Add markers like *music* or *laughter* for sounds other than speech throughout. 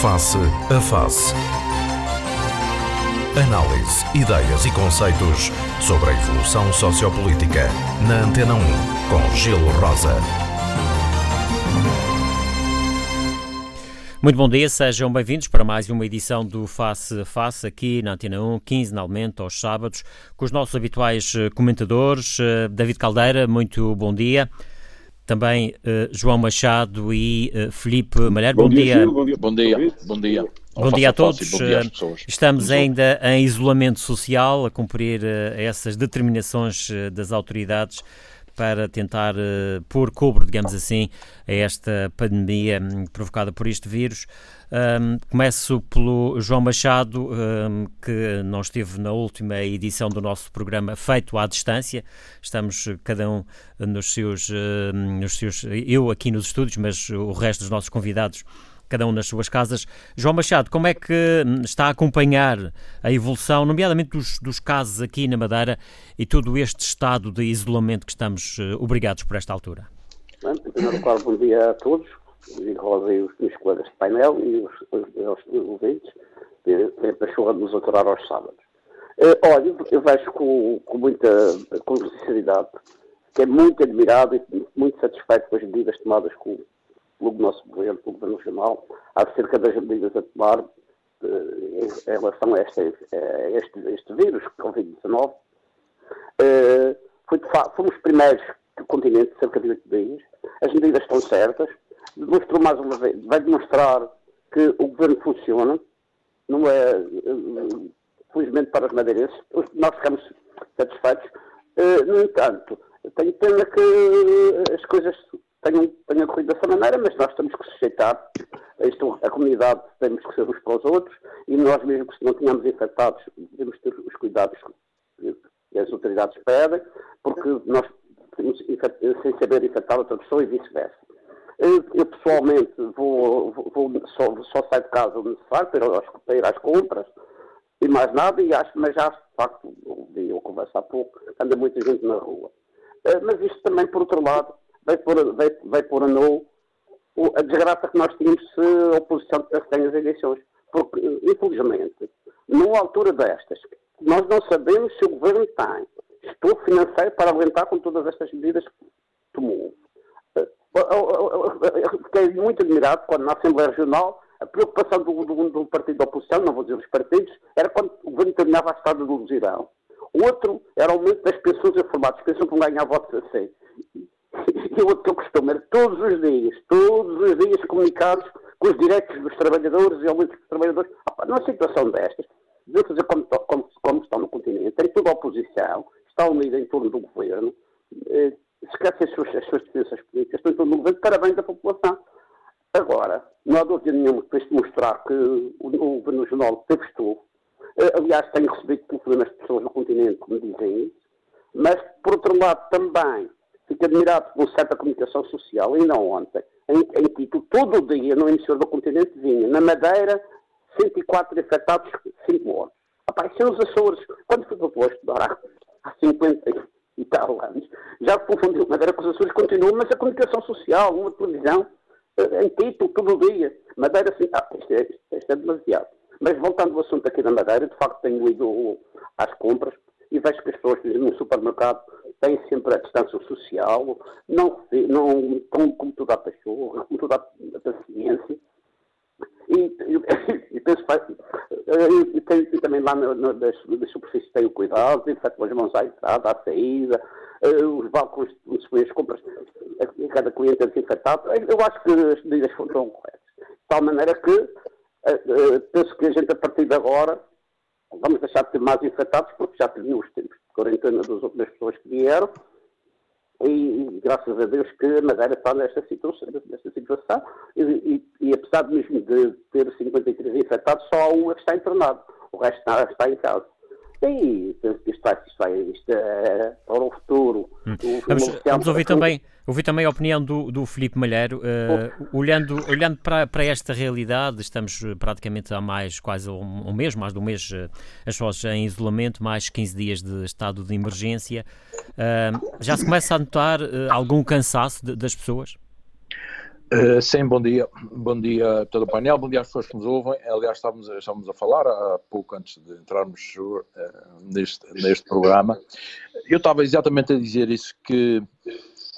Face a Face. Análise, ideias e conceitos sobre a evolução sociopolítica. Na Antena 1, com Gelo Rosa. Muito bom dia, sejam bem-vindos para mais uma edição do Face a Face aqui na Antena 1, quinzenalmente aos sábados, com os nossos habituais eh, comentadores. Eh, David Caldeira, muito bom dia. Também uh, João Machado e uh, Felipe Malher. Bom, bom, dia. dia. bom dia. Bom dia. Bom dia. Bom dia a todos. Dia Estamos ainda em isolamento social, a cumprir uh, essas determinações das autoridades para tentar pôr cobro, digamos assim, a esta pandemia um, provocada por este vírus. Um, começo pelo João Machado, um, que não esteve na última edição do nosso programa feito à distância. Estamos cada um nos seus, nos seus eu aqui nos estúdios, mas o resto dos nossos convidados cada um nas suas casas. João Machado, como é que hum, está a acompanhar a evolução, nomeadamente dos, dos casos aqui na Madeira e todo este estado de isolamento que estamos uh, obrigados por esta altura? Bem, em primeiro lugar, bom dia a todos, e os meus colegas de painel e os, os, os ouvintes, de nos aturar aos sábados. Uh, olha, eu vejo com, com muita com sinceridade que é muito admirado e muito satisfeito com as medidas tomadas com, pelo nosso governo, pelo Governo Regional, acerca das medidas a tomar eh, em relação a este, a este, este vírus, Covid-19. Eh, fomos primeiros do continente, cerca de oito dias. As medidas estão certas. Demonstrou mais uma vez, vai demonstrar que o governo funciona. Não é, eh, felizmente para os madeirenses, nós ficamos satisfeitos. No entanto, tenho pena que as coisas tenham, tenham corrido dessa maneira, mas nós temos que sujeitar isto, a comunidade temos que ser uns para os outros e nós mesmo se não tínhamos infectados, devemos ter os cuidados que as autoridades pedem, porque nós sem saber infectar outra pessoa e vice-versa. Eu, pessoalmente vou, vou, só, só, saio de casa o necessário para para ir às compras e mais nada, e acho, mas já de facto, ouvi eu converso há pouco, anda muita gente na rua. Eh, mas isto também, por outro lado, vai pôr, vai, vai pôr a no a desgraça que nós tínhamos se a oposição ganha as eleições. Porque, infelizmente, numa altura destas, nós não sabemos se o governo tem estofo financeiro para aguentar com todas estas medidas que tomou. Fiquei muito admirado quando na Assembleia Regional a preocupação do, do, do, partido da oposição, não vou dizer os partidos, era quando o governo terminava a estrada do Luzirão. Outro era o aumento das pensões informadas, pensam que não ganhar votos assim *laughs* e o outro que eu costumo era todos os dias, todos os dias comunicados com os direitos dos trabalhadores e aumentos dos trabalhadores. Opa, numa situação destas, devia fazer como, como, como estão no continente, tem toda a oposição, está unida em torno do governo, eh, esquece as suas, as suas diferenças políticas, estão do governo, parabéns à população. Agora, não há dúvida nenhuma que isto mostrar que o, o governo regional estufo. Eh, aliás, tenho recebido telefonemas de pessoas no continente que me dizem isso, mas, por outro lado, também Fico admirado por certa comunicação social, ainda ontem, em, em título, todo o dia, no emissor do continente, vinha, na Madeira, 104 infectados, 5 horas. Apareceram os Açores. Quando fui para estudar há 50 e tal anos, já confundiu Madeira com os Açores, continua, mas a comunicação social, uma televisão, em título, todo dia. Madeira, assim, ah, isto é, isto é demasiado. Mas voltando ao assunto aqui da Madeira, de facto tenho ido às compras e vejo que as pessoas no supermercado têm sempre a distância social, não, não como, como tudo a pachorra, como tudo a, a paciência. E, e, e penso, e, também lá no, das superfícies tem o cuidado, desinfetam as mãos à entrada, à saída, uh, os balcões onde as compras, cada cliente é desinfetado. Eu acho que as medidas foram corretas. De tal maneira que uh, penso que a gente, a partir de agora, vamos deixar de ter mais infectados, porque já tivemos os tempos de quarentena das outras pessoas que vieram, e, graças a Deus que a Madeira está nesta situação, nesta situação e, e, e, apesar mesmo de ter 53 infectados, só um é que está internado, o resto está, está em casa. Penso que isto, vai, isto, vai, isto é para o futuro. Hum. Vamos, vamos ouvir, também, ouvir também a opinião do, do Filipe Malheiro. Uh, olhando olhando para, para esta realidade, estamos praticamente há mais, quase um, um mês, mais de um mês, uh, as pessoas em isolamento, mais 15 dias de estado de emergência. Uh, já se começa a notar algum cansaço de, das pessoas? Uh, sim, bom dia. Bom dia a todo o painel, bom dia às pessoas que nos ouvem. Aliás, estávamos, estávamos a falar há pouco antes de entrarmos uh, neste, neste programa. Eu estava exatamente a dizer isso, que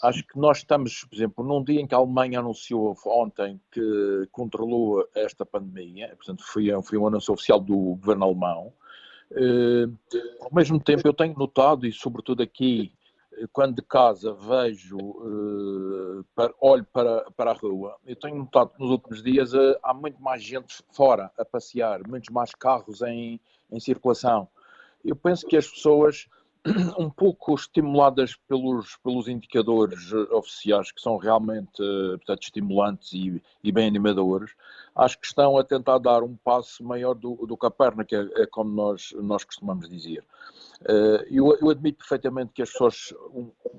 acho que nós estamos, por exemplo, num dia em que a Alemanha anunciou ontem que controlou esta pandemia, portanto foi, foi um anúncio oficial do governo alemão, uh, ao mesmo tempo eu tenho notado, e sobretudo aqui quando de casa vejo, uh, para, olho para, para a rua, eu tenho notado que nos últimos dias uh, há muito mais gente fora a passear, muitos mais carros em, em circulação. Eu penso que as pessoas, *clears throat* um pouco estimuladas pelos, pelos indicadores oficiais, que são realmente uh, portanto, estimulantes e, e, bem animadores, acho que estão a tentar dar um passo maior do, do que a perna, que é, é como nós, nós costumamos dizer. Uh, eu, admito perfeitamente que as pessoas,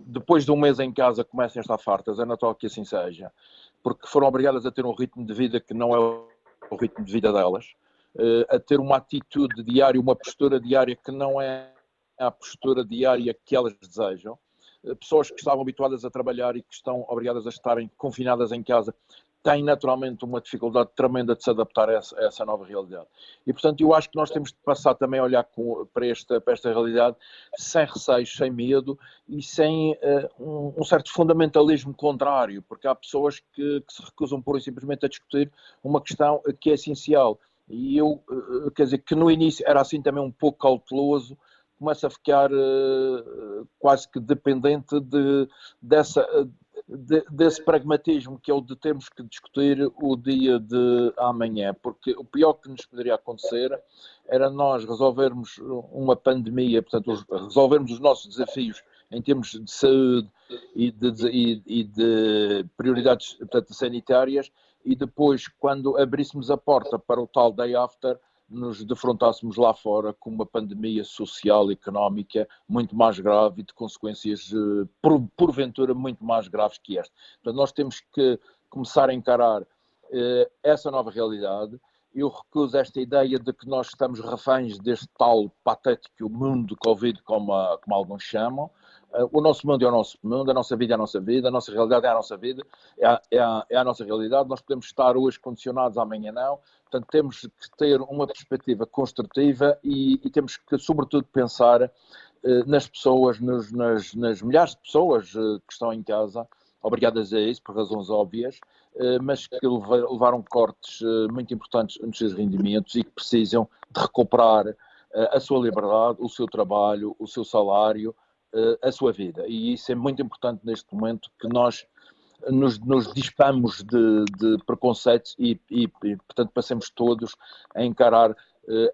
depois de um mês em casa, comecem a estar fartas, é natural que assim seja, porque foram obrigadas a ter um ritmo de vida que não é o ritmo de vida delas, uh, a ter uma atitude diária, uma postura diária que não é a postura diária que elas desejam. Uh, pessoas que estavam habituadas a trabalhar e que estão obrigadas a estarem confinadas em casa tem naturalmente uma dificuldade tremenda de se adaptar a essa, a essa, nova realidade. E, portanto, eu acho que nós temos de passar também a olhar com, para, esta, para esta realidade sem receios, sem medo e sem uh, um, um, certo fundamentalismo contrário, porque há pessoas que, que, se recusam pura e simplesmente a discutir uma questão que é essencial. E eu, uh, quer dizer, que no início era assim também um pouco cauteloso, começa a ficar uh, quase que dependente de, dessa, de, desse pragmatismo que é o de termos que discutir o dia de amanhã, porque o pior que nos poderia acontecer era nós resolvermos uma pandemia, portanto, resolvermos os nossos desafios em termos de saúde e de, e, e de prioridades portanto, sanitárias e depois, quando abríssemos a porta para o tal day after, nos defrontássemos lá fora com uma pandemia social e económica muito mais grave e de consequências, eh, por, porventura, muito mais graves que esta. Portanto, nós temos que começar a encarar eh, essa nova realidade. Eu recuso esta ideia de que nós estamos reféns deste tal patético mundo de Covid, como, a, como alguns chamam. Uh, o nosso mundo é o nosso mundo, a nossa vida é a nossa vida, a nossa realidade é a nossa vida, é a, é a, é a nossa realidade. Nós podemos estar hoje condicionados, amanhã não. Portanto, temos que ter uma perspectiva construtiva e, e temos que, sobretudo, pensar eh, nas pessoas, nos, nas, nas, milhares de pessoas eh, que estão em casa, obrigadas a isso, por razões óbvias, eh, mas que levaram cortes eh, muito importantes nos seus rendimentos e que precisam de recuperar eh, a sua liberdade, o seu trabalho, o seu salário, eh, a sua vida. E isso é muito importante neste momento que nós nos, nos dispamos de, de preconceitos e, e, e, portanto, passemos todos a encarar uh,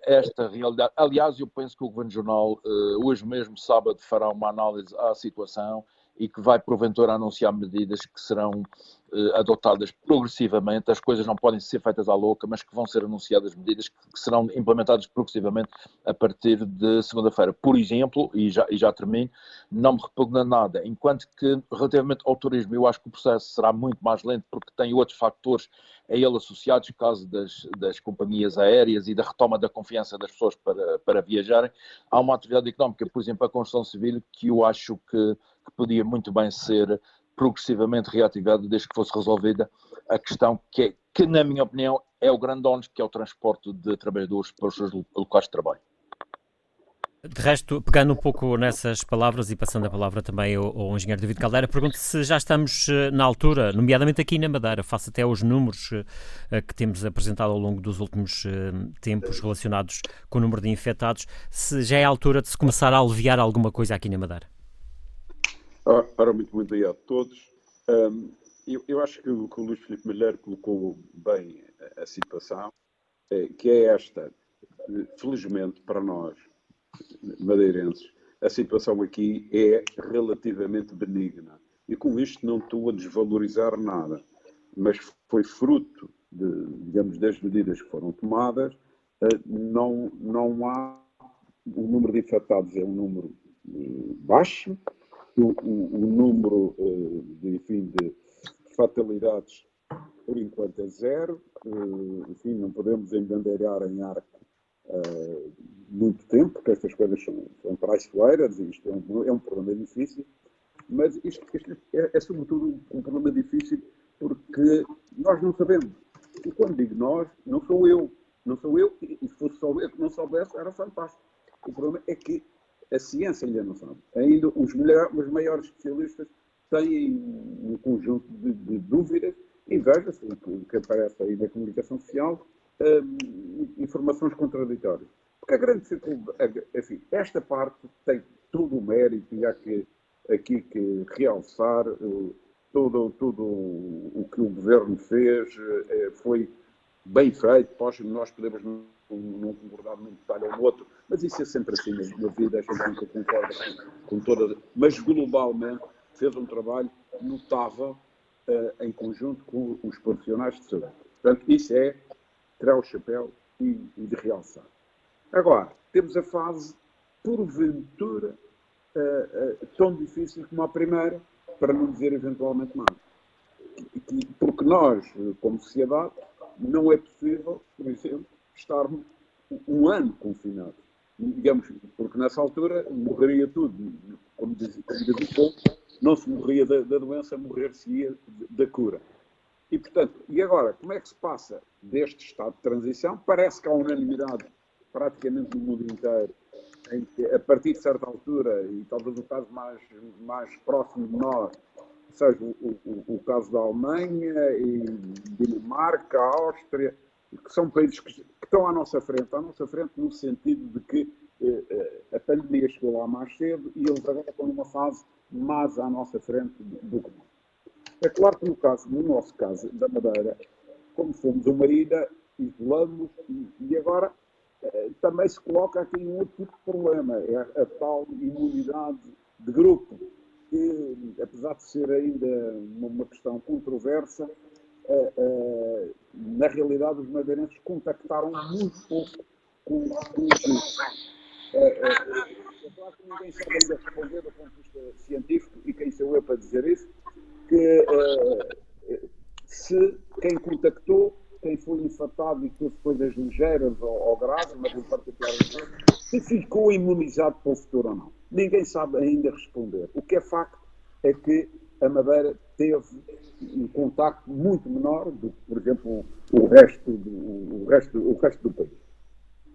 esta realidade. Aliás, eu penso que o Governo Jornal, uh, hoje mesmo, sábado, fará uma análise à situação e que vai, porventura, anunciar medidas que serão eh, adotadas progressivamente. As coisas não podem ser feitas à louca, mas que vão ser anunciadas medidas que, serão implementadas progressivamente a partir de segunda-feira. Por exemplo, e já, e já termino, não me repugna nada, enquanto que, relativamente ao turismo, eu acho que o processo será muito mais lento porque tem outros fatores a ele associados, caso das, das companhias aéreas e da retoma da confiança das pessoas para, para viajarem. Há uma atividade económica, por exemplo, a construção civil, que eu acho que que podia muito bem ser progressivamente reativada desde que fosse resolvida a questão que, é, que na minha opinião, é o grande ônus, que é o transporte de trabalhadores para os seus locais de trabalho. De resto, pegando um pouco nessas palavras e passando a palavra também ao, ao engenheiro David Caldeira, pergunto se já estamos eh, na altura, nomeadamente aqui na Madeira, face até aos números uh, que temos apresentado ao longo dos últimos tempos relacionados com o número de infectados, se já é a altura de se começar a aliviar alguma coisa aqui na Madeira. Ora, muito bom dia a todos. Um, eu, eu, acho que o, que o Luís Filipe Malheiro colocou bem a, situação, é, que é esta. Felizmente para nós, madeirenses, a situação aqui é relativamente benigna. E com isto não estou a desvalorizar nada, mas foi fruto, de, digamos, das medidas que foram tomadas. Uh, não, não há. O número de infectados é um número uh, baixo, o, o, o número de, enfim, de fatalidades, por enquanto, é zero. Uh, enfim, não podemos embandeirar em arco uh, muito tempo, porque estas coisas são, são traiçoeiras e isto é um, é um problema difícil. Mas isto, isto é, é, sobretudo, um problema difícil porque nós não sabemos. E quando digo nós, não sou eu. Não sou eu, e se fosse só eu que não soubesse, era fantástico. O problema é que a ciência ainda não sabe. Ainda os, melhor, os maiores especialistas têm um conjunto de, de dúvidas e veja-se o que aparece aí na comunicação social, hum, informações contraditórias. Porque a grande dificuldade, enfim, esta parte tem todo o mérito e há que, aqui que realçar uh, todo, todo o que o governo fez, uh, foi bem feito, nós podemos não, não concordar num detalhe ou outro, mas isso é sempre assim na vida, a gente nunca concorda com, com toda. Mas globalmente fez um trabalho notável uh, em conjunto com os profissionais de saúde. Portanto, isso é tirar o chapéu e, e de realçar. Agora, temos a fase, porventura, uh, uh, tão difícil como a primeira, para não dizer eventualmente mais. Porque nós, como sociedade, não é possível, por exemplo, estarmos um ano confinados. Digamos, porque nessa altura morreria tudo. Como diz, como diz o povo, não se morria da, da doença, morrer-se-ia da cura. E, portanto, e agora, como é que se passa deste estado de transição? Parece que há unanimidade praticamente no mundo inteiro, em que, a partir de certa altura, e talvez o caso mais, mais próximo de nós, seja o, o, o caso da Alemanha, e Dinamarca, Áustria, que são países que, que, estão à nossa frente, à nossa frente no sentido de que eh, eh a pandemia chegou lá mais cedo e eles agora estão numa fase mais à nossa frente do que nós. É claro que no, caso, no nosso caso da Madeira, como fomos uma ilha, isolamos e, e agora eh, também se coloca aqui um outro tipo de problema, é a, a tal imunidade de grupo que, apesar de ser ainda uma questão controversa, uh, uh, na realidade os madeirenses contactaram muito pouco com, com o vírus. É claro que ninguém sabe ainda responder do ponto de vista científico, e quem sou eu para dizer isso, que se quem contactou, quem foi infectado e teve coisas ligeiras ou, ou graves, mas em particular se ficou imunizado para o futuro ou não. Ninguém sabe ainda responder. O que é facto é que a Madeira teve um contacto muito menor do que, por exemplo, o resto do, o resto, o resto do país.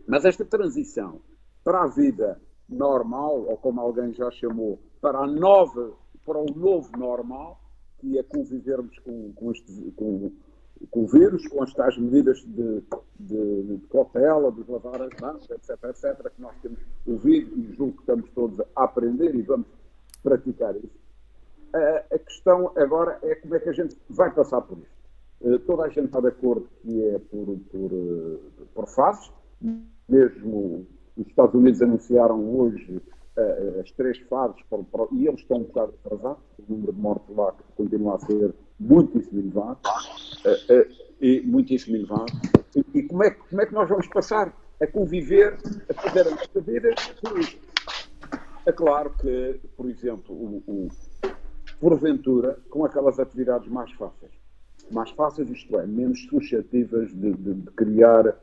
Mas esta transição para a vida normal, ou como alguém já chamou, para a nova, para o novo normal, que é convivermos com, com, este, com, com o vírus, com as tais medidas de, de, de cautela, de lavar as mãos, etc, etc, que nós temos ouvido e julgo que estamos todos a aprender e vamos praticar isso. A, questão agora é como é que a gente vai passar por isto. Uh, toda a gente está de acordo que é por, por, uh, por fases, mesmo os Estados Unidos anunciaram hoje uh, as três fases, por, por, e eles estão um bocado atrasados, o número de mortes lá continua a ser muitíssimo elevado, e muitíssimo elevado. E, e, como, é, como é que nós vamos passar a conviver, a fazer a nossa vida com isto? É claro que, por exemplo, o, o, porventura, com aquelas atividades mais fáceis. Mais fáceis, isto é, menos suscetíveis de, de, de criar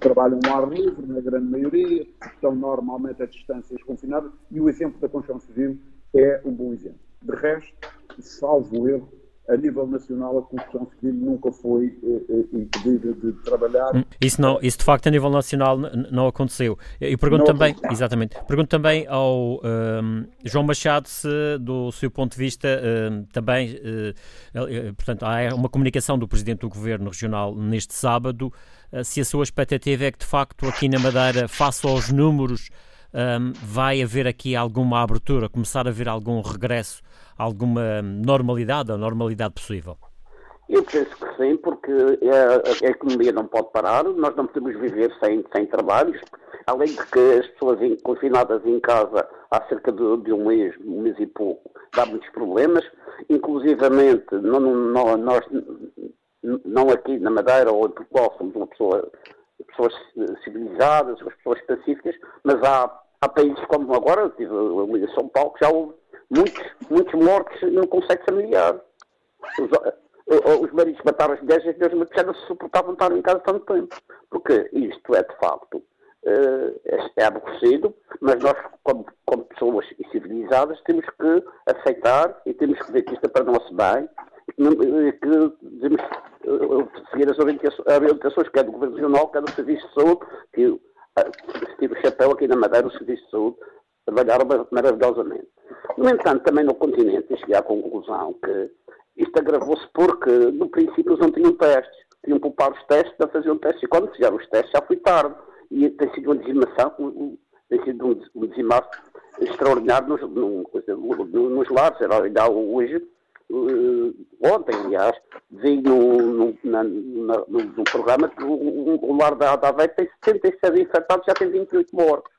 trabalham no ar livre, na grande maioria, estão normalmente a distâncias confinadas, e o exemplo da Constituição Civil é um bom exemplo. De resto, salvo erro, a nível nacional a construção civil nunca foi eh, eh, impedida de trabalhar. Hum, isso, não, isso de facto a nível nacional não aconteceu. E pergunto não também, aconteceu. exatamente, pergunto também ao um, João Machado se, do seu ponto de vista, um, também, uh, portanto, há uma comunicação do Presidente do Governo Regional neste sábado, se a sua expectativa é que de facto aqui na Madeira, face aos números, um, vai haver aqui alguma abertura, começar a haver algum regresso alguma normalidade, a normalidade possível? Eu penso que sim, porque a, a, economia não pode parar, nós não podemos viver sem, sem trabalhos, além de que as pessoas em, confinadas em casa há cerca de, de, um mês, um mês e pouco, dá muitos problemas, inclusivamente não, não, nós, não aqui na Madeira ou em Portugal somos uma pessoa, pessoas civilizadas, pessoas pacíficas, mas há, há países como agora, tive a São Paulo, que já houve muitos, muitos mortos no conceito familiar. Os, eh, os maridos mataram as mulheres e as mulheres já não se suportavam estar em casa tanto tempo. Porque isto é, de facto, eh, é, é aborrecido, mas nós, como, como pessoas civilizadas, temos que aceitar e temos que ver que isto é para o nosso bem que devemos seguir as orientações, quer do Governo Regional, quer do Serviço de Saúde, que vestir o chapéu aqui na Madeira, o Serviço de Saúde, trabalharam maravilhosamente. No entanto, também no continente, cheguei à conclusão que isto agravou-se porque, no princípio, eles não tinham testes. Tinham poupar os testes para fazer um teste. E quando fizeram os testes, já foi tarde. E tem sido uma dizimação, tem sido um, dizimar extraordinário nos, nos lares. Era ainda hoje, ontem, aliás, vi no, na, na, programa que o, o lar da, da tem 77 infectados, já tem 28 mortos.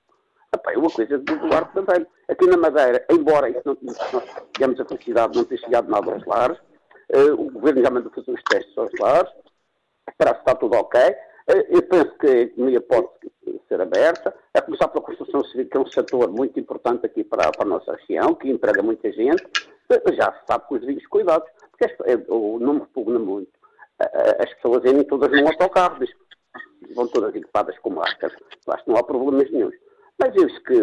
Epá, é uma coisa do lar também. Aqui na Madeira, embora isso não, não digamos, a felicidade não tenha chegado nada aos lares, uh, o governo já mandou fazer os testes aos lares, para se está tudo ok. Uh, eu penso que a economia pode ser aberta, a começar pela construção civil, que é um setor muito importante aqui para, para a nossa região, que emprega muita gente, já se sabe com os devidos cuidados, porque este, o número pugna muito. As pessoas irem todas num autocarro, vão todas equipadas com máscaras, acho que não há problemas nenhum. Mas isso que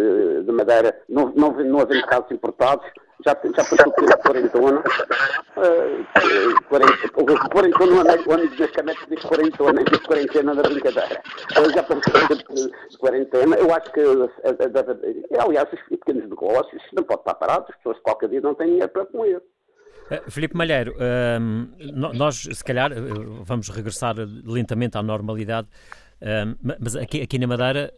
de Madeira, não, não, não havendo casos importados, já, já passou pela quarentona. Uh, quarentona, quarentona, o amigo das canetas diz quarentona, diz quarentena da brincadeira. Uh, já passou pela quarentena. Eu acho que, uh, aliás, os pequenos negócios não podem estar parados, as pessoas qualquer dia não têm dinheiro para comer. Uh, Filipe Malheiro, uh, nós se calhar vamos regressar lentamente à normalidade mas aqui, aqui na Madeira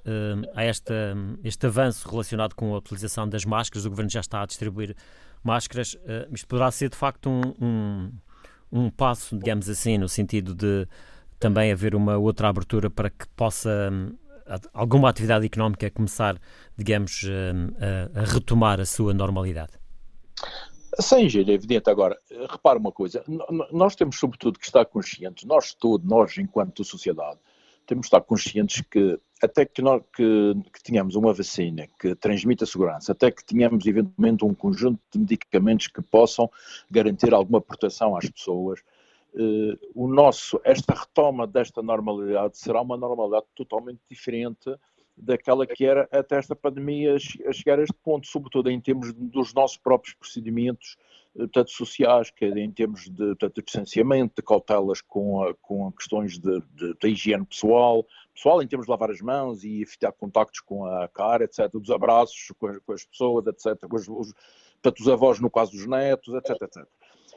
há esta, este avanço relacionado com a utilização das máscaras, o Governo já está a distribuir máscaras. Uh, isto poderá ser de facto um, um, um, passo, digamos assim, no sentido de também haver uma outra abertura para que possa alguma atividade económica começar, digamos, a, a retomar a sua normalidade. Sem jeito, é evidente. Agora, repara uma coisa, nós temos sobretudo que estar conscientes, nós todos, nós enquanto sociedade, temos de estar conscientes que até que, nós, que, que tenhamos uma vacina que transmita segurança, até que tenhamos eventualmente um conjunto de medicamentos que possam garantir alguma proteção às pessoas, eh, o nosso, esta retoma desta normalidade será uma normalidade totalmente diferente daquela que era até esta pandemia a chegar a este ponto, sobretudo em termos dos nossos próprios procedimentos, eh, tanto sociais, que em termos de, de distanciamento, de cautelas com, a, com questões de, de, de, higiene pessoal, pessoal em termos de lavar as mãos e evitar contactos com a cara, etc., dos abraços com as, com as pessoas, etc., com os, os, tanto os avós no caso dos netos, etc., etc.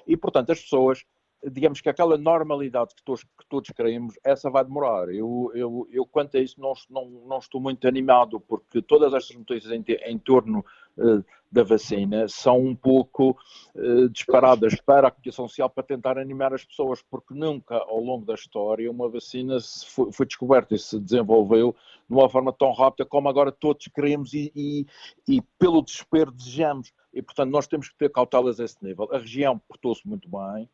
E, portanto, as pessoas digamos que aquela normalidade que todos, que todos queremos, essa vai demorar. Eu, eu, eu quanto a isso, não, não, não estou muito animado, porque todas estas notícias em, em torno uh, da vacina são um pouco uh, disparadas para a comunicação social para tentar animar as pessoas, porque nunca ao longo da história uma vacina foi, foi descoberta e se desenvolveu de uma forma tão rápida como agora todos queremos e, e, e pelo desespero desejamos. E, portanto, nós temos que ter cautelas a esse nível. A região portou-se muito bem,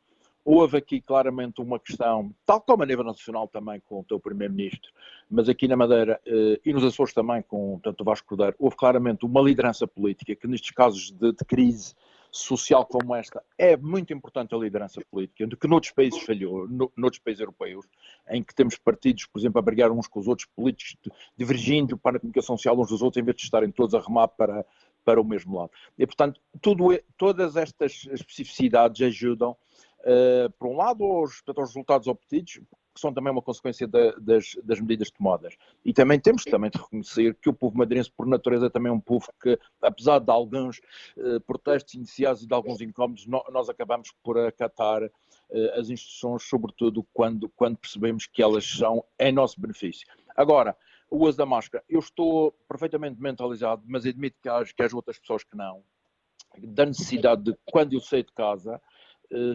houve aqui claramente uma questão, tal como a nível nacional também com o teu Primeiro-Ministro, mas aqui na Madeira eh, e nos Açores também com tanto o Vasco Cordeiro, houve claramente uma liderança política que nestes casos de, de, crise social como esta é muito importante a liderança política, que noutros países falhou, no, noutros países europeus, em que temos partidos, por exemplo, a brigar uns com os outros, políticos divergindo para a comunicação social uns dos outros, em vez de estarem todos a remar para, para o mesmo lado. E, portanto, tudo, todas estas especificidades ajudam uh, por um lado, aos, aos resultados obtidos, que são também uma consequência da, das, das, medidas tomadas. E também temos também de reconhecer que o povo madeirense, por natureza, também é um povo que, apesar de alguns uh, protestos iniciais e de alguns incómodos, no, nós acabamos por acatar uh, as instituições, sobretudo quando, quando percebemos que elas são em nosso benefício. Agora, o uso da máscara, eu estou perfeitamente mentalizado, mas admito que há, que outras pessoas que não, da necessidade de, quando eu saio de casa, eh,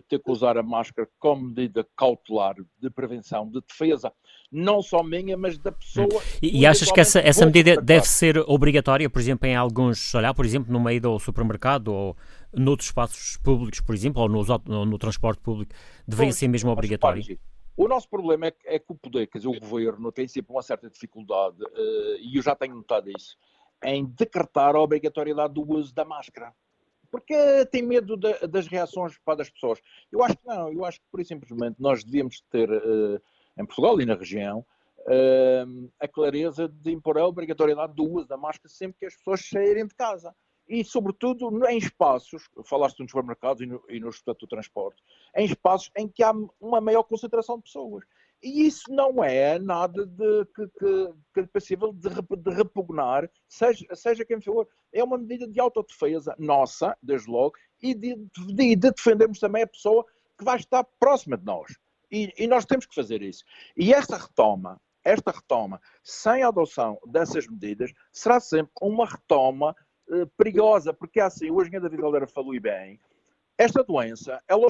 ter que usar a máscara como medida cautelar de prevenção, de defesa, não só minha, mas da pessoa. E, e achas que essa, essa medida deve ser obrigatória, por exemplo, em alguns, olhar, por exemplo, no meio do supermercado ou noutros espaços públicos, por exemplo, ou no, no, no transporte público, deveria ser mesmo obrigatório? O nosso problema é que, é que, o poder, quer dizer, o governo tem sempre uma certa dificuldade, uh, e eu já tenho notado isso, em decretar a obrigatoriedade do uso da máscara porque tem medo das reações das pessoas. Eu acho que não, eu acho que por simplesmente nós devíamos ter, uh, em Portugal e na região, uh, a clareza de impor a obrigatoriedade do uso da máscara sempre que as pessoas saírem de casa. e, sobretudo, em espaços, falaste nos supermercados e no, e no do transporte, em espaços em que há uma maior concentração de pessoas. E isso não é nada de, que, que, que é passível de, de, repugnar, seja, seja quem for. É uma medida de autodefesa nossa, desde logo, e de, de, de defendermos também a pessoa que vai estar próxima de nós. E, e, nós temos que fazer isso. E esta retoma, esta retoma, sem a adoção dessas medidas, será sempre uma retoma eh, perigosa, porque é assim, o engenheiro David Galera falou bem, esta doença, ela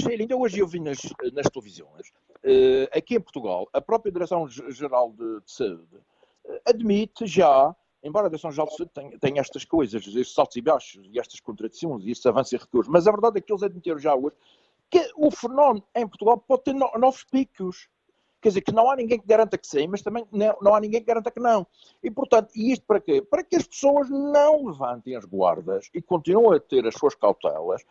ainda hoje eu vi nas, nas televisões, uh, aqui em Portugal, a própria Direção-Geral de, de, Saúde uh, admite já, embora a Direção-Geral de Saúde tenha, tenha, estas coisas, estes saltos e baixos, e estas contradições, e estes avanços e recuos, mas a verdade é que eles admitiram já hoje que o fenómeno em Portugal pode ter no, novos picos. Quer dizer, que não há ninguém que garanta que sim, mas também não, não há ninguém que garanta que não. E, portanto, e isto para quê? Para que as pessoas não levantem as guardas e continuem a ter as suas cautelas.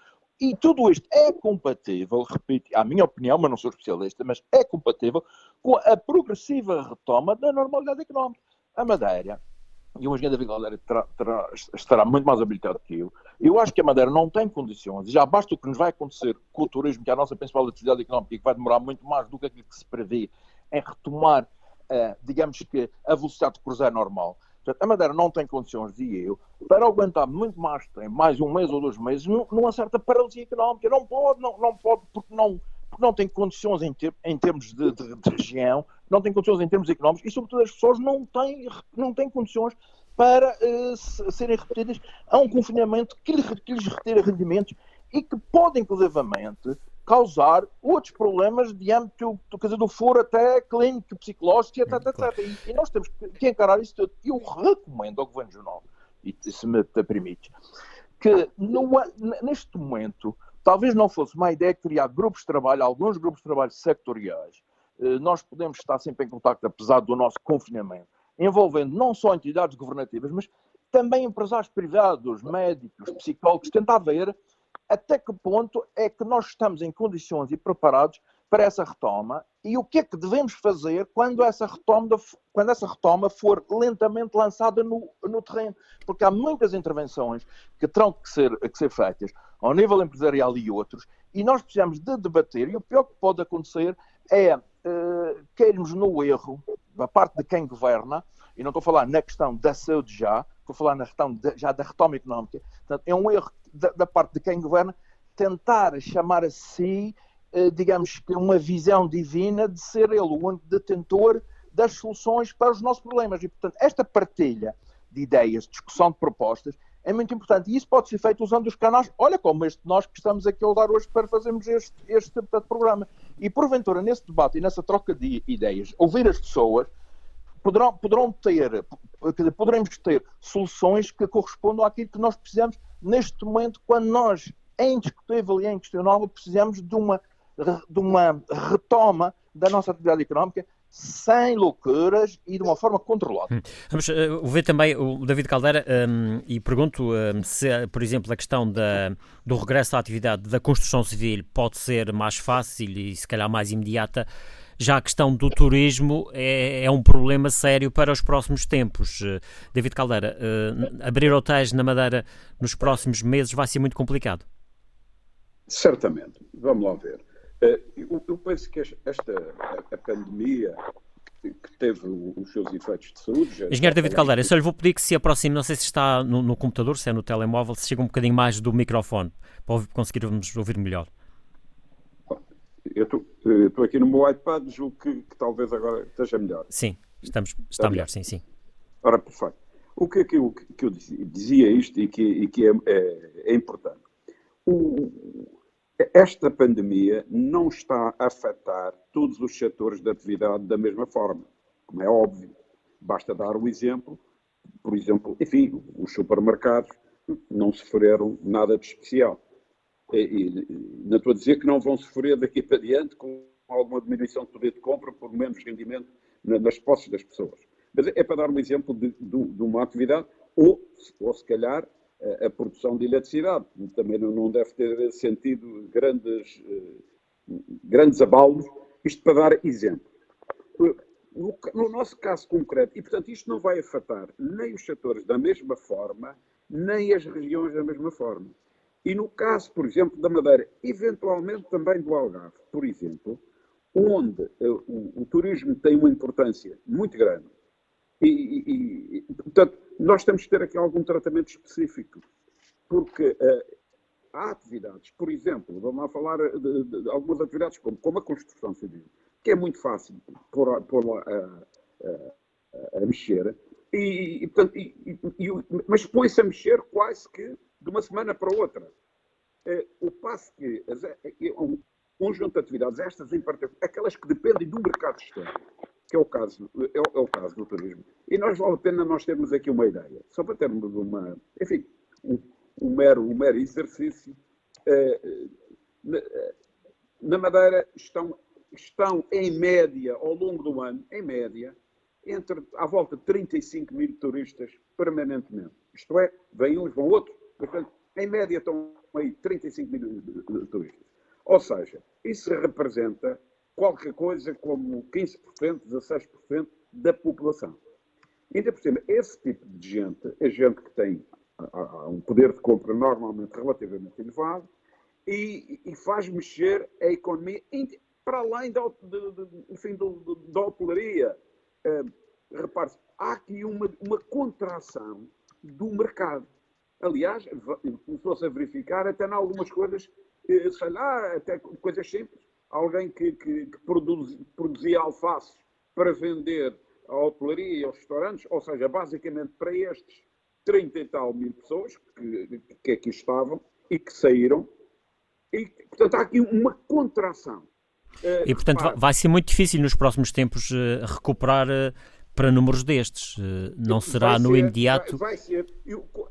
E tudo isto é compatível, repito, a minha opinião, mas não sou especialista, mas é compatível com a progressiva retoma da normalidade económica. A Madeira, e o engenheiro David Galera estará muito mais habilitado que eu. Eu acho que a Madeira não tem condições, e já basta o que nos vai acontecer com o turismo, que é a nossa principal atividade económica, e que vai demorar muito mais do que aquilo que se prevê em retomar, uh, digamos que, a velocidade de cruzeiro normal. Portanto, a Madeira não tem condições, dizia eu, para aguentar muito mais tempo, mais um mês ou dois meses, numa certa paralisia económica. Não pode, não, não pode, porque não, porque não tem condições em, ter, em termos de, de, de, região, não tem condições em termos económicos e, sobretudo, as pessoas não têm, não têm condições para uh, serem repetidas a um confinamento que, lhe, que lhes retira rendimentos e que pode, inclusivamente, causar outros problemas de âmbito quer dizer, do foro até clínico, psicológico, etc. etc. E, e, nós temos que encarar isso tudo. Eu recomendo ao Governo Jornal, e se me permite, que no, neste momento talvez não fosse uma ideia criar grupos de trabalho, alguns grupos de trabalho sectoriais. Eh, nós podemos estar sempre em contato, apesar do nosso confinamento, envolvendo não só entidades governativas, mas também empresários privados, médicos, psicólogos, tentar ver até que ponto é que nós estamos em condições e preparados para essa retoma e o que é que devemos fazer quando essa retoma, quando essa retoma for lentamente lançada no, no terreno. Porque há muitas intervenções que terão que ser, que ser feitas ao nível empresarial e outros, e nós precisamos de debater, e o pior que pode acontecer é uh, cairmos no erro da parte de quem governa, e não estou a falar na questão da saúde já, estou a falar na questão já da retoma económica, portanto, é um erro da, da, parte de quem governa tentar chamar a si, eh, digamos que uma visão divina de ser ele o único detentor das soluções para os nossos problemas. E, portanto, esta partilha de ideias, discussão de propostas, é muito importante. E isso pode ser feito usando os canais, olha como este nós que estamos aqui a usar hoje para fazermos este, este portanto, programa. E, porventura, nesse debate e nessa troca de ideias, ouvir as pessoas, poderão, poderão ter, poderemos ter soluções que correspondam àquilo que nós precisamos neste momento, quando nós, é indiscutível e é inquestionável, precisamos de uma, de uma retoma da nossa atividade económica sem loucuras e de uma forma controlada. Hum. Vamos uh, ver também o David Caldeira um, e pergunto um, se, por exemplo, a questão da, do regresso à atividade da construção civil pode ser mais fácil e se calhar mais imediata já a questão do turismo é, é um problema sério para os próximos tempos. Uh, David Caldeira, uh, abrir hotéis na Madeira nos próximos meses vai ser muito complicado. Certamente. Vamos lá ver. Uh, eu, penso que esta a, pandemia que teve os seus efeitos de saúde. Engenheiro David Caldeira, eu só lhe vou pedir que se aproxime, não sei se está no, no, computador, se é no telemóvel, se chega um bocadinho mais do microfone, para conseguirmos ouvir melhor. Eu estou aqui no meu iPad, julgo que, que, talvez agora esteja melhor. Sim, estamos, está, melhor, sim, sim. Ora, perfeito. O que é que eu, que eu dizia, dizia isto e que, e que é, é, é importante? O, esta pandemia não está a afetar todos os setores da atividade da mesma forma, como é óbvio. Basta dar o exemplo, por exemplo, enfim, os supermercados não sofreram nada de especial e, não estou a dizer que não vão sofrer daqui para diante com alguma diminuição de poder de compra por menos rendimento nas posses das pessoas. Mas é para dar um exemplo de, de, de uma atividade, ou, ou se calhar a, a, produção de eletricidade. Também não, deve ter sentido grandes, uh, grandes abalos, isto para dar exemplo. no, no, nosso caso concreto, e portanto isto não vai afetar nem os setores da mesma forma, nem as regiões da mesma forma. E no caso, por exemplo, da Madeira, eventualmente também do Algarve, por exemplo, onde uh, o, o, turismo tem uma importância muito grande, e, e, e, portanto, nós temos que ter aqui algum tratamento específico, porque uh, há atividades, por exemplo, vamos lá falar de, de, de algumas atividades como, como, a construção civil, que é muito fácil pôr, pôr a, a, a, mexer, e, portanto, mas põe-se a mexer quase que de uma semana para outra. Uh, o passo que as, um conjunto de atividades, estas em particular, aquelas que dependem do mercado externo, que é o caso, é o, é o, caso do turismo. E nós vale a pena nós termos aqui uma ideia, só para termos uma, enfim, um, um mero, um mero exercício. Na, na, Madeira estão, estão, em média, ao longo do ano, em média, entre à volta de 35 mil turistas permanentemente. Isto é, vêm uns, vão outros, portanto, em média estão aí 35 mil turistas. Ou seja, isso representa qualquer coisa como 15%, 16% da população. Ainda por cima, esse tipo de gente é gente que tem um poder de compra normalmente relativamente elevado e, e faz mexer a economia para além da, de, de, enfim, do, da hotelaria. Uh, Repare-se, há aqui uma, uma contração do mercado. Aliás, começou-se a verificar até em algumas coisas, eh, sei lá, até coisas simples alguém que, que, que produz, produzia alface para vender à hotelaria e aos restaurantes, ou seja, basicamente para estes 30 e tal mil pessoas que, que aqui estavam e que saíram. E, portanto, há aqui uma contração. Eh, e, portanto, vai ser muito difícil nos próximos tempos uh, recuperar para números destes. não será no imediato. Vai, vai ser.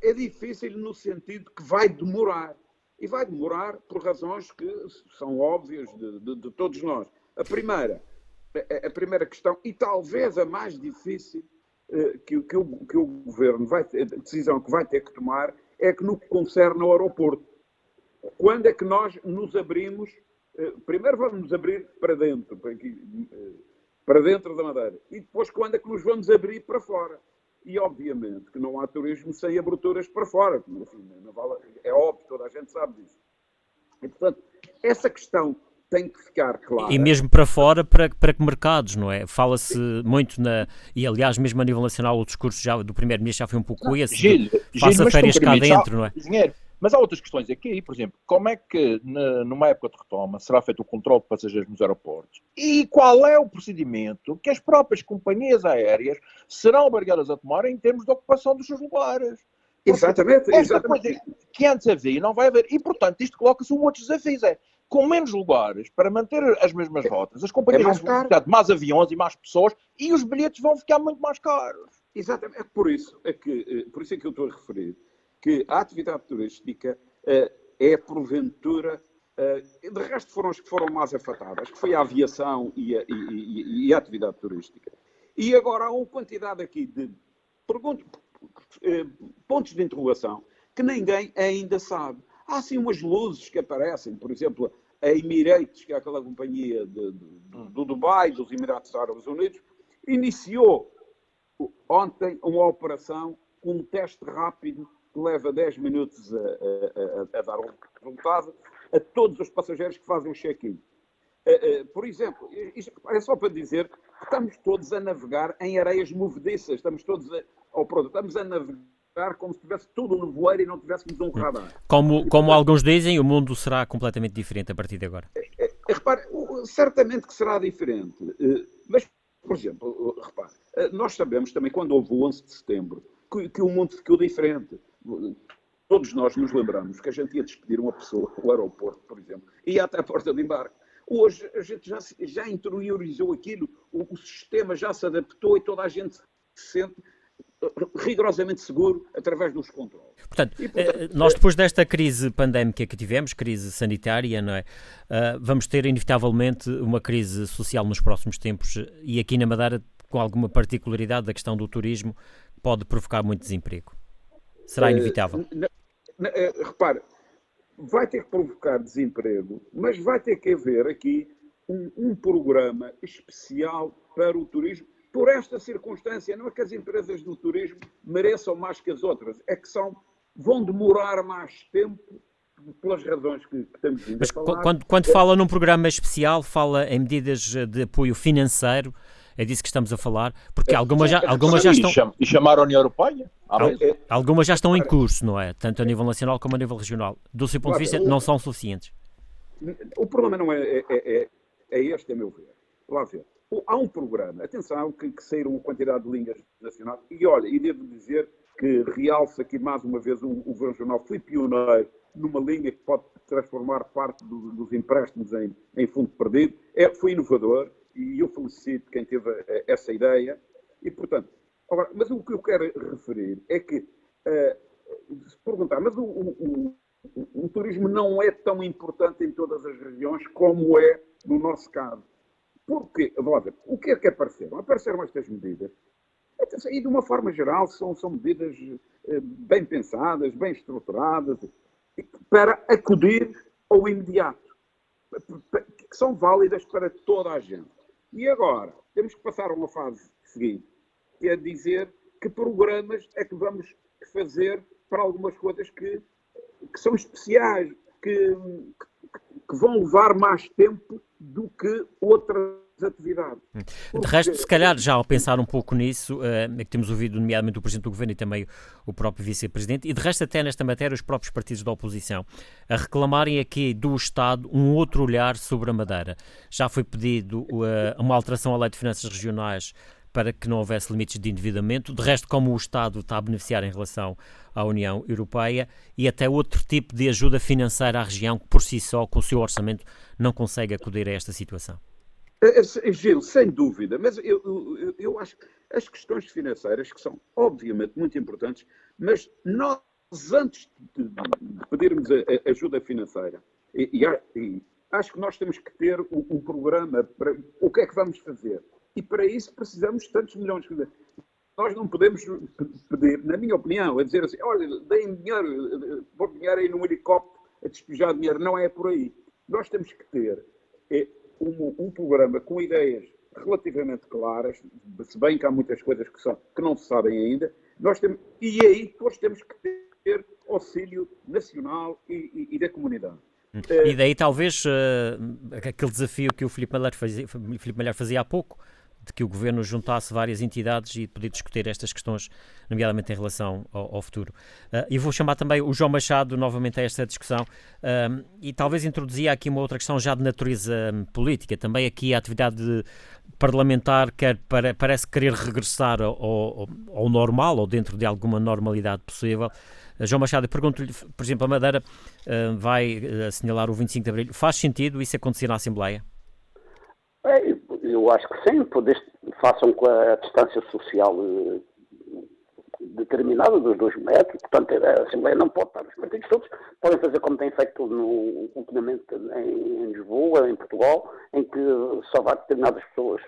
É difícil no sentido que vai demorar. E vai demorar por razões que são óbvias de, de, de todos nós. A primeira, a, a, primeira questão, e talvez a mais difícil eh, que, que, o, que o governo vai ter, a decisão que vai ter que tomar, é que no que concerne ao aeroporto. Quando é que nós nos abrimos? Eh, primeiro vamos nos abrir para dentro, para, aqui, eh, para dentro da Madeira. E depois quando é que nos vamos abrir para fora? E, obviamente, que não há turismo sem aberturas para fora. É óbvio, toda a gente sabe disso. E, portanto, essa questão tem que ficar clara. E mesmo para fora, para, para que mercados, não é? Fala-se muito na. E aliás, mesmo a nível nacional, o discurso já, do Primeiro-Ministro já foi um pouco esse. Gil, faça férias cá dentro, não é? Dinheiro, mas há outras questões aqui, por exemplo, como é que numa época de retoma será feito o controle de passageiros nos aeroportos? E qual é o procedimento que as próprias companhias aéreas serão obrigadas a tomar em termos de ocupação dos seus lugares? Porque exatamente, exatamente. Coisa que antes havia não vai haver. E, portanto, isto coloca-se um outro desafio. É, com menos lugares, para manter as mesmas rotas, as companhias é vão precisar de mais aviões e mais pessoas e os bilhetes vão ficar muito mais caros. Exatamente. É por isso, é que, eh, por isso é que eu estou a referir que a atividade turística uh, é, porventura, uh, de resto foram as que foram mais afetadas, que foi a aviação e a, e, e, a atividade turística. E agora há uma quantidade aqui de uh, pontos de interrogação que ninguém ainda sabe. Há sim umas luzes que aparecem, por exemplo, a Emirates, que é aquela companhia de, de, do Dubai, dos Emirados Árabes Unidos, iniciou ontem uma operação com um teste rápido leva 10 minutos a, a, a, dar um resultado a todos os passageiros que fazem o check-in. Eh, eh, por exemplo, isto é só para dizer que estamos todos a navegar em areias movediças, estamos todos a, ou pronto, estamos a navegar como se tivesse tudo no voeiro e não tivéssemos um radar. Como, como alguns dizem, o mundo será completamente diferente a partir de agora. É, é, repare, certamente que será diferente, eh, mas, por exemplo, repare, nós sabemos também quando houve o 11 de setembro que, que o mundo ficou diferente todos nós nos lembramos que a gente ia despedir uma pessoa no aeroporto, por exemplo, e ia até a porta de embarque. Hoje a gente já, já interiorizou aquilo, o, o, sistema já se adaptou e toda a gente se sente eh, rigorosamente seguro através dos controles. Portanto, e, portanto, eh, nós depois desta crise pandémica que tivemos, crise sanitária, não é? Vamos ter inevitavelmente uma crise social nos próximos tempos e aqui na Madeira com alguma particularidade da questão do turismo pode provocar muito desemprego. Será eh, inevitável. Uh, repare, vai ter que provocar desemprego, mas vai ter que haver aqui um, um programa especial para o turismo por esta circunstância. Não é que as empresas do turismo mereçam mais que as outras, é que são, vão demorar mais tempo pelas razões que, que temos vindo Mas a falar. Quando, quando fala num programa especial, fala em medidas de apoio financeiro, é disso que estamos a falar, porque algumas já, algumas já estão. E chamar a União Europeia? Algumas já estão em curso, não é? Tanto a nível nacional como a nível regional. Do seu ponto de vista, não são suficientes. O problema não é, é, é, é este, a meu ver. Lá ver. Há um programa, atenção, que, que saíram uma quantidade de linhas nacionais, e olha, e devo dizer que realça aqui mais uma vez o, o Governo Jornal foi pioneiro numa linha que pode transformar parte do, dos empréstimos em, em fundo perdido. É, foi inovador e eu felicito quem teve eh, essa ideia. E, portanto, agora, mas o que eu quero referir é que, uh, se perguntar, mas o, o, o, o, turismo não é tão importante em todas as regiões como é no nosso caso. Porque, vamos ver, o que é que apareceram? Apareceram estas medidas e de uma forma geral são, são medidas eh, bem pensadas, bem estruturadas, para acudir ao imediato, que são válidas para toda a gente. E agora, temos que passar a uma fase seguinte, que é dizer que programas é que vamos fazer para algumas coisas que, que são especiais, que, que vão levar mais tempo do que outras atividades. De resto, se calhar, já ao pensar um pouco nisso, uh, que temos ouvido, nomeadamente, o Presidente do Governo e também o próprio Vice-Presidente, e de resto, até nesta matéria, os próprios partidos da oposição, a reclamarem aqui do Estado um outro olhar sobre a Madeira. Já foi pedido uh, uma alteração à Lei de Finanças Regionais para que não houvesse limites de endividamento. De resto, como o Estado está a beneficiar em relação à União Europeia e até outro tipo de ajuda financeira à região que, por si só, com o seu orçamento, não consegue acudir a esta situação. É, é, Gil, sem dúvida, mas eu, eu, eu, acho que as questões financeiras, que são obviamente muito importantes, mas nós, antes de, pedirmos ajuda financeira, e, e, acho que nós temos que ter um, um, programa para o que é que vamos fazer. E para isso precisamos de tantos milhões. Nós não podemos pedir, na minha opinião, a dizer assim: olha, deem dinheiro, pôr dinheiro aí num helicóptero a despejar dinheiro. Não é por aí. Nós temos que ter um, um, programa com ideias relativamente claras, se bem que há muitas coisas que, são, que não se sabem ainda, nós temos, e aí todos temos que ter auxílio nacional e, e, e da comunidade. Hum. E daí talvez uh, aquele desafio que o Filipe Malher fazia, Filipe Malher fazia há pouco, de que o governo juntasse várias entidades e poder discutir estas questões, nomeadamente em relação ao, ao futuro. Uh, e vou chamar também o João Machado novamente a esta discussão uh, e talvez introduzia aqui uma outra questão já de natureza um, política. Também aqui a atividade parlamentar quer, para, parece querer regressar ao, ao, ao, normal ou dentro de alguma normalidade possível. Uh, João Machado, pergunto-lhe, por exemplo, a Madeira vai assinalar o 25 de Abril. Faz sentido isso acontecer na Assembleia? É, eu acho que sim, façam com a distância social eh, determinada dos dois metros, portanto a Assembleia não pode estar, os partidos todos. Podem fazer como têm feito no, ultimamente em, em Lisboa, em Portugal, em que só vai determinadas pessoas,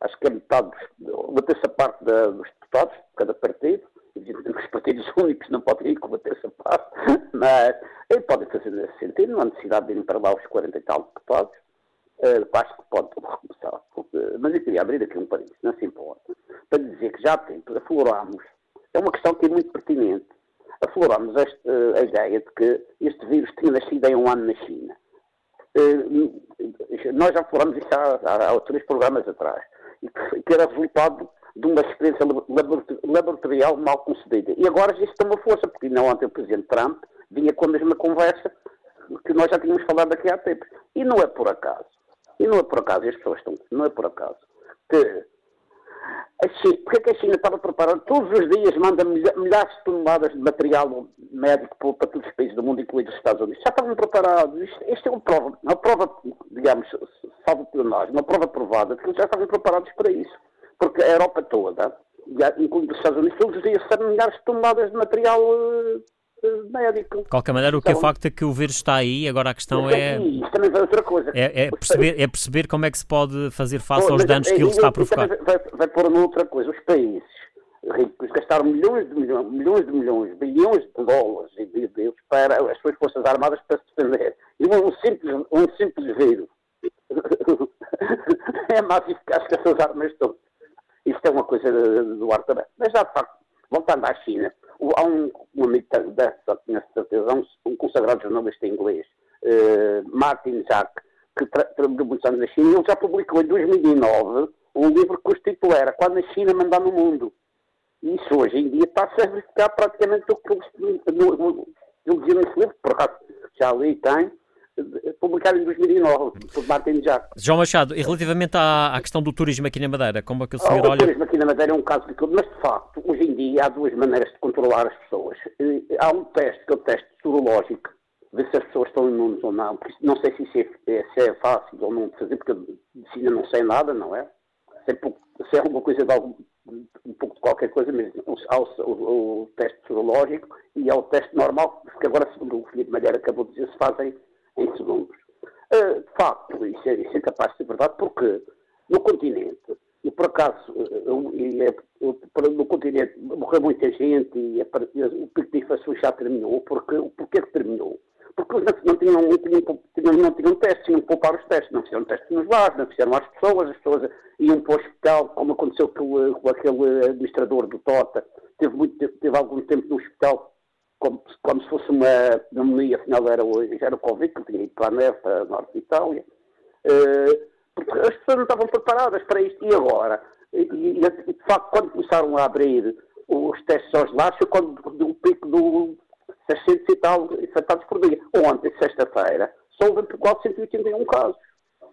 acho que é metade, uma terça parte da, dos deputados de cada partido, evidentemente os partidos *laughs* únicos não podem ir com uma terça parte, *laughs* mas podem fazer nesse sentido, não há necessidade de irem para lá os 40 e tal deputados, Uh, acho que pode recomeçar. Mas eu queria abrir aqui um parênteses, não se importa, para dizer que já há tempo aflorámos, é uma questão que é muito pertinente, aflorámos este, uh, a ideia de que este vírus tinha nascido em um ano na China. Uh, nós já aflorámos isso há, há, há, três programas atrás, e que, que era resultado de uma experiência laboratorial mal concedida. E agora isso tem uma força, porque não ontem o Presidente Trump vinha com a mesma conversa que nós já tínhamos falado aqui há tempos. E não é por acaso e não é por acaso, as pessoas estão, não é por acaso, que a China, porque é que a China estava preparando, todos os dias manda milhares de toneladas de material médico para, todos os países do mundo, incluindo os Estados Unidos. Já estavam preparados. Isto, isto é uma prova, uma prova, digamos, salvo nós, uma prova provada de que já estavam preparados para isso. Porque a Europa toda, incluindo os Estados Unidos, todos os dias recebem milhares de toneladas de material uh, médico. De qualquer maneira, o que é então, facto é que o vírus está aí, agora a questão é. Isso também vai outra coisa. É, é perceber, é perceber como é que se pode fazer face aos danos que ele está a provocar. Vai, vai pôr outra coisa. Os países ricos gastaram milhões de milhões, milhões de milhões, bilhões de dólares e de euros para as suas forças armadas para se defender. E um simples, um simples vírus *laughs* é mais eficaz que essas armas todas. Isto é uma coisa do ar também. Mas já de facto, voltando à China, há um, um amigo dessa, tinha certeza, um, um consagrado jornalista inglês, uh, Martin Jack, que trabalhou muitos anos na China, ele já publicou em 2009 um livro cujo título era Quando a China mandar no mundo. E isso hoje em dia está-se a verificar praticamente o que ele dizia nesse livro, por acaso já li tem, publicado em 2009, por Martin Jack. João Machado, e relativamente à, à, questão do turismo aqui na Madeira, como é que o senhor ah, olha... O turismo aqui na Madeira é um caso de tudo, mas de facto, hoje em dia há duas maneiras de controlar as pessoas. Há um teste, que é o teste sorológico, ver se as pessoas estão imunes ou não, porque não sei se isso é, se é fácil ou não de fazer, porque ainda não sei nada, não é? Se é, pouco, se é alguma coisa de algum, um pouco de qualquer coisa, mas há o, o, o, teste sorológico e há o teste normal, que agora, segundo o Filipe Malheiro acabou de dizer, se fazem em segundos. Uh, de facto, isso é, isso é, capaz de ser verdade, porque no continente, e por acaso, eu, eu, eu, no continente morreu muita gente e a, o pico de inflação já terminou, porque, porquê que terminou? Porque não, não, tinham, não, tinham, não tinham testes, tinham que poupar os testes, não fizeram testes nos lares, não fizeram às pessoas, as pessoas iam para o hospital, como aconteceu com, com aquele administrador do Tota, teve, muito, teve algum tempo no hospital como, como se fosse uma pneumonia, afinal era, era o Covid, que tinha ido para a neve, para a norte de Itália. Uh, porque as pessoas não estavam preparadas para isto. E agora? E, e, de facto, quando começaram a abrir os testes aos lares, foi quando o pico do 600 e tal infectados por dia. Ontem, sexta-feira, só houve 481 casos.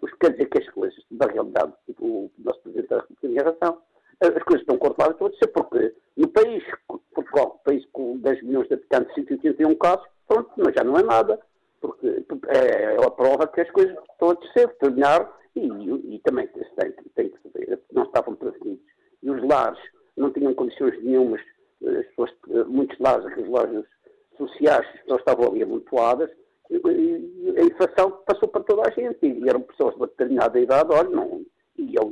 O que quer dizer que as coisas, da realidade, o nosso Presidente da República tinha razão, as coisas estão controladas, estou a dizer porque no país, Portugal, país com 10 milhões de habitantes, 181 casos, pronto, mas já não é nada, porque é, é a prova que as coisas estão a descer, terminar, e, e, também tem, tem que saber, não estavam prevenidos. E os lares não tinham condições nenhumas, as pessoas, muitos lares, aqueles lojas sociais, não estavam ali amontoadas, e a inflação passou para toda a gente, e eram pessoas de uma determinada idade, olha, não, e eu,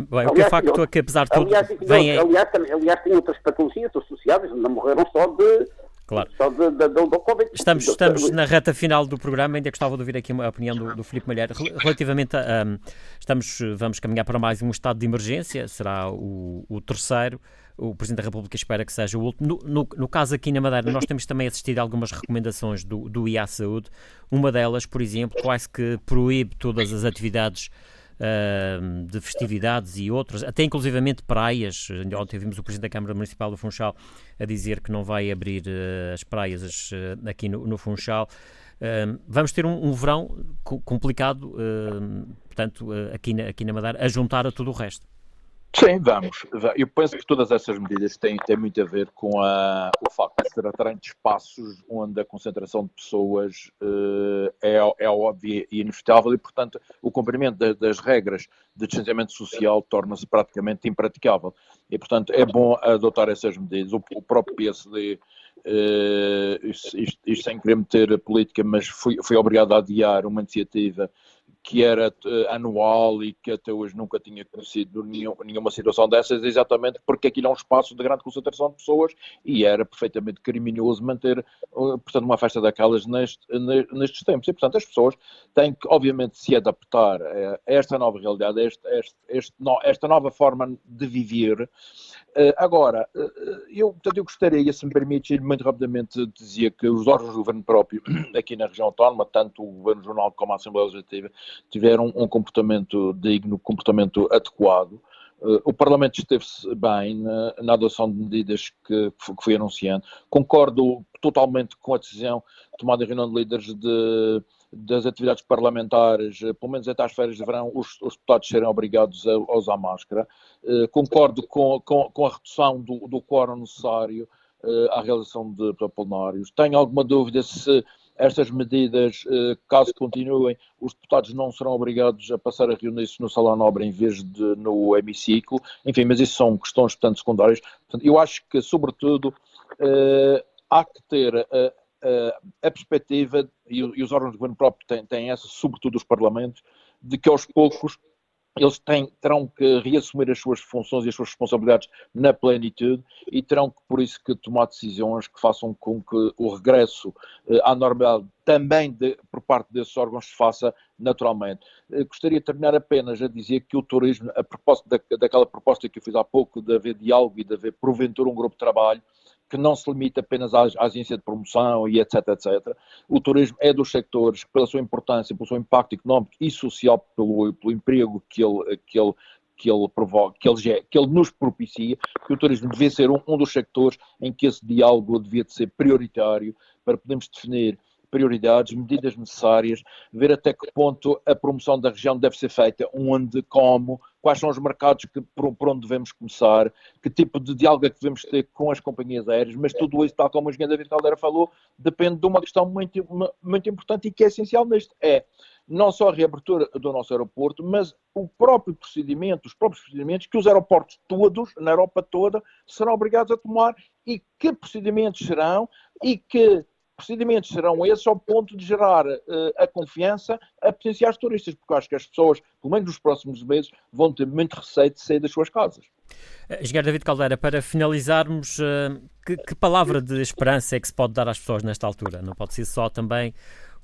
Bem, aliás, o que é facto é que, apesar de tudo, aliás, vem... aliás, também, aliás, tem outras patologias associadas, não morreram só de... Claro. Só de, de, de, do Covid. Estamos, estamos na reta final do programa, ainda gostava de ouvir aqui a opinião do, do Filipe Malheiro. Relativamente a... Um, estamos, vamos caminhar para mais um estado de emergência, será o, o terceiro o Presidente da República espera que seja o último. No, no, no, caso aqui na Madeira, nós temos também assistido a algumas recomendações do, do IA Saúde. Uma delas, por exemplo, quase que proíbe todas as atividades de festividades e outras, até inclusivamente praias. Ontem vimos o Presidente da Câmara Municipal do Funchal a dizer que não vai abrir uh, as praias uh, aqui no, no Funchal. vamos ter um, um verão complicado, portanto, aqui na, aqui na Madeira, a juntar a tudo o resto. Sim, vamos. Eu penso que todas essas medidas têm, têm muito a ver com a, o facto de se tratarem de espaços onde a concentração de pessoas uh, é, é óbvia e inevitável e, portanto, o cumprimento de, das regras de distanciamento social torna-se praticamente impraticável. E, portanto, é bom adotar essas medidas. O, o próprio PSD, uh, eh, isto, isto, isto, sem querer meter a política, mas foi obrigado a adiar uma iniciativa que era uh, anual e que até hoje nunca tinha conhecido nenhum, nenhuma situação dessas, exatamente porque aquilo é um espaço de grande concentração de pessoas e era perfeitamente criminoso manter, uh, portanto, uma festa daquelas neste, nestes tempos. E, portanto, as pessoas têm que, obviamente, se adaptar a esta nova realidade, a este, este, este, esta nova forma de viver. Uh, agora, eu, portanto, eu gostaria, se me permite, muito rapidamente dizer que os órgãos do governo próprio, *clears throat* aqui na região autónoma, tanto o governo jornal como a Assembleia Legislativa, tiveram um comportamento digno, comportamento adequado. Uh, o Parlamento esteve-se bem na, na, adoção de medidas que, que foi anunciando. Concordo totalmente com a decisão tomada em reunião de líderes de, das atividades parlamentares, eh, pelo menos até às férias de verão, os, os deputados serem obrigados a, a usar máscara. Uh, concordo com, com, com, a redução do, do quórum necessário à realização de plenários. Tenho alguma dúvida se estas medidas, eh, caso continuem, os deputados não serão obrigados a passar a reunir-se no Salão Nobre em vez de no hemiciclo. Enfim, mas isso são questões, portanto, secundárias. Portanto, eu acho que, sobretudo, eh, há que ter a, a, perspectiva, e, os órgãos de governo próprio têm, têm essa, sobretudo os parlamentos, de que aos poucos eles têm, terão que reassumir as suas funções e as suas responsabilidades na plenitude e terão que, por isso, que tomar decisões que façam com que o regresso eh, à normalidade também de, por parte desses órgãos se faça naturalmente. Eh, gostaria de terminar apenas a dizer que o turismo, a propósito da, daquela proposta que eu fiz há pouco de haver diálogo e de haver, porventura, um grupo de trabalho, que não se limita apenas à, à agência de promoção e etc, etc. O turismo é dos sectores, pela sua importância, pelo seu impacto económico e social, pelo, pelo emprego que ele, que ele, que ele provoca, que ele, que ele nos propicia, que o turismo devia ser um, um dos sectores em que esse diálogo devia de ser prioritário para podermos definir prioridades, medidas necessárias, ver até que ponto a promoção da região deve ser feita, onde, como, quais são os mercados que, por, por onde devemos começar, que tipo de diálogo é que devemos ter com as companhias aéreas, mas tudo isso, tal como o engenheiro David Caldeira falou, depende de uma questão muito, muito importante e que é essencial neste, é não só a reabertura do nosso aeroporto, mas o próprio procedimento, os próprios procedimentos que os aeroportos todos, na Europa toda, serão obrigados a tomar e que procedimentos serão e que procedimentos serão esses ao ponto de gerar uh, a confiança a potenciais turistas, porque acho que as pessoas, pelo menos nos próximos meses, vão ter muito receio de sair das suas casas. Eh, engenheiro David Caldeira, para finalizarmos, uh, que, que, palavra de esperança é que se pode dar às pessoas nesta altura? Não pode ser só também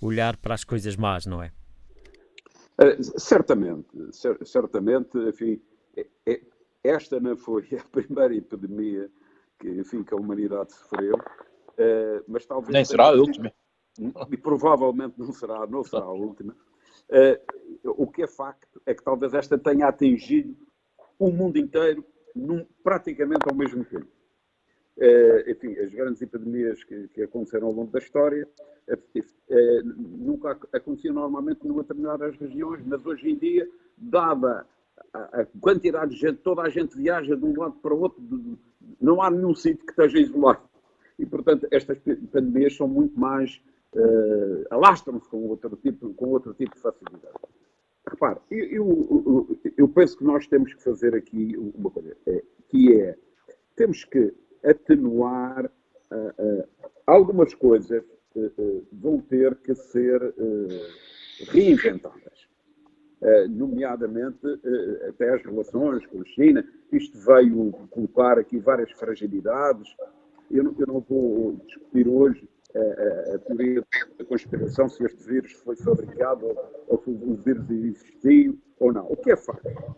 olhar para as coisas más, não é? Uh, certamente, cer certamente, enfim, é, é, esta não foi *laughs* a primeira epidemia que, enfim, que a humanidade sofreu, Uh, mas talvez. Nem será a última. E provavelmente não será, não será a última. Uh, o que é facto é que talvez esta tenha atingido o mundo inteiro num, praticamente ao mesmo tempo. Uh, enfim, as grandes epidemias que, que, aconteceram ao longo da história uh, nunca aconteciam normalmente numa determinadas regiões, mas hoje em dia, dada a, a, quantidade de gente, toda a gente viaja de um lado para o outro, não há nenhum sítio que esteja isolado e, portanto, estas pandemias são muito mais. Uh, alastram-se com outro, tipo, com outro tipo de facilidade. Repare, eu, eu, eu, penso que nós temos que fazer aqui uma coisa, é, que é, temos que atenuar uh, uh, algumas coisas vão ter que ser reinventadas. nomeadamente até as relações com a China. Isto veio colocar aqui várias fragilidades, eu não, eu não vou discutir hoje a, a, teoria da conspiração, se este vírus foi fabricado ou, se o vírus existiu ou não. O que é facto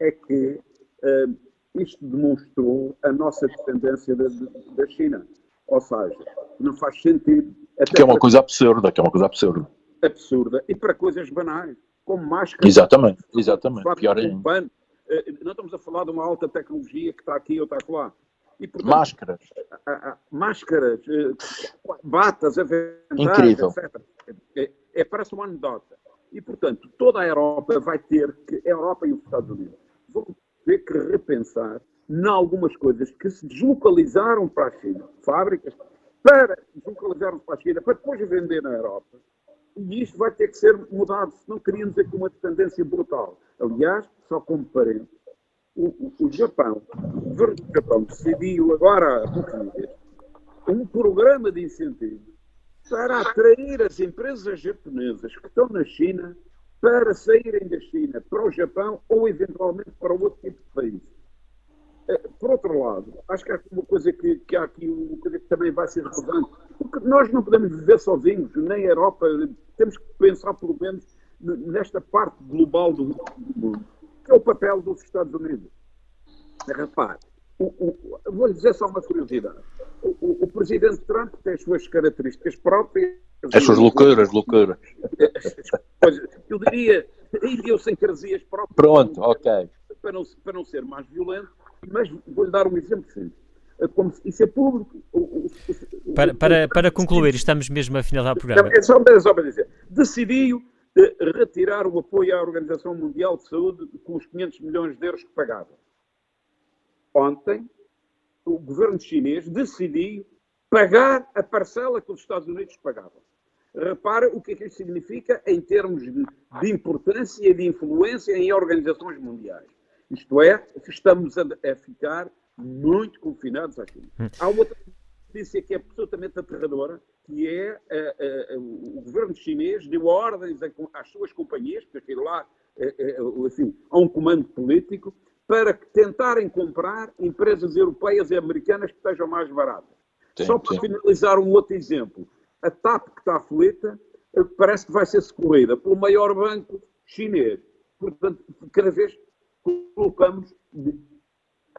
é que uh, isto demonstrou a nossa dependência da, da China. Ou seja, não faz sentido. que é uma coisa absurda, que é uma coisa absurda. Absurda. E para coisas banais, como máscara. Exatamente, exatamente. Pior ainda. Não estamos a falar de uma alta tecnologia que está aqui ou está lá. E, portanto, máscaras. Máscaras, eh, batas, aventais, etc. É, é parece uma anedota. E, portanto, toda a Europa vai ter que, a Europa e os Estados Unidos, vão ter que repensar em algumas coisas que se deslocalizaram para a China, fábricas, para deslocalizar para a China, para depois vender na Europa. E isto vai ter que ser mudado, senão criamos aqui uma dependência brutal. Aliás, só como parente, o, o, Japão, o governo do Japão decidiu agora há um programa de incentivo para atrair as empresas japonesas que estão na China para saírem da China para o Japão ou eventualmente para outro tipo de país. Eh, por outro lado, acho que há uma coisa que, que há aqui uma que também vai ser relevante, porque nós não podemos viver sozinhos, nem a Europa, temos que pensar pelo menos nesta parte global do mundo que é o papel dos Estados Unidos. Repare, vou-lhe dizer só uma curiosidade. O, o, o, presidente Trump tem as suas características próprias. As suas loucuras, loucuras. Eu diria idiosincrasias próprias. Pronto, ok. Para não, para não ser mais violento, mas vou-lhe dar um exemplo simples. Como se isso é público. Para, para, para concluir, estamos mesmo a finalizar o programa. É só, é só para dizer. Decidiu retirar o apoio à Organização Mundial de Saúde com os 500 milhões de euros que pagava. Ontem, o governo chinês decidiu pagar a parcela que os Estados Unidos pagavam. Repara o que é que isso significa em termos de, importância e de influência em organizações mundiais. Isto é, estamos a, a ficar muito confinados à China. Hum. Há outra notícia que é absolutamente aterradora, que é uh, uh, o governo chinês deu ordens às suas companhias, porque estive lá é, é, assim, a um comando político para tentarem comprar empresas europeias e americanas que estejam mais baratas. Sim, Só para sim. finalizar um outro exemplo. A TAP que está aflita parece que vai ser socorrida pelo maior banco chinês. Portanto, cada vez colocamos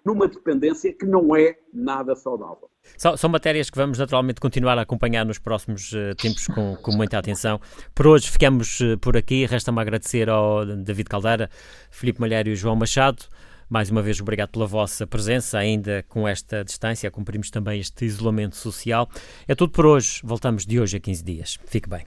numa dependência que não é nada saudável. São, são, matérias que vamos naturalmente continuar a acompanhar nos próximos uh, tempos com, com, muita atenção. Por hoje ficamos uh, por aqui. Resta-me agradecer ao David Caldeira, Filipe Malheiro e João Machado. Mais uma vez, obrigado pela vossa presença, ainda com esta distância. Cumprimos também este isolamento social. É tudo por hoje. Voltamos de hoje a 15 dias. Fique bem.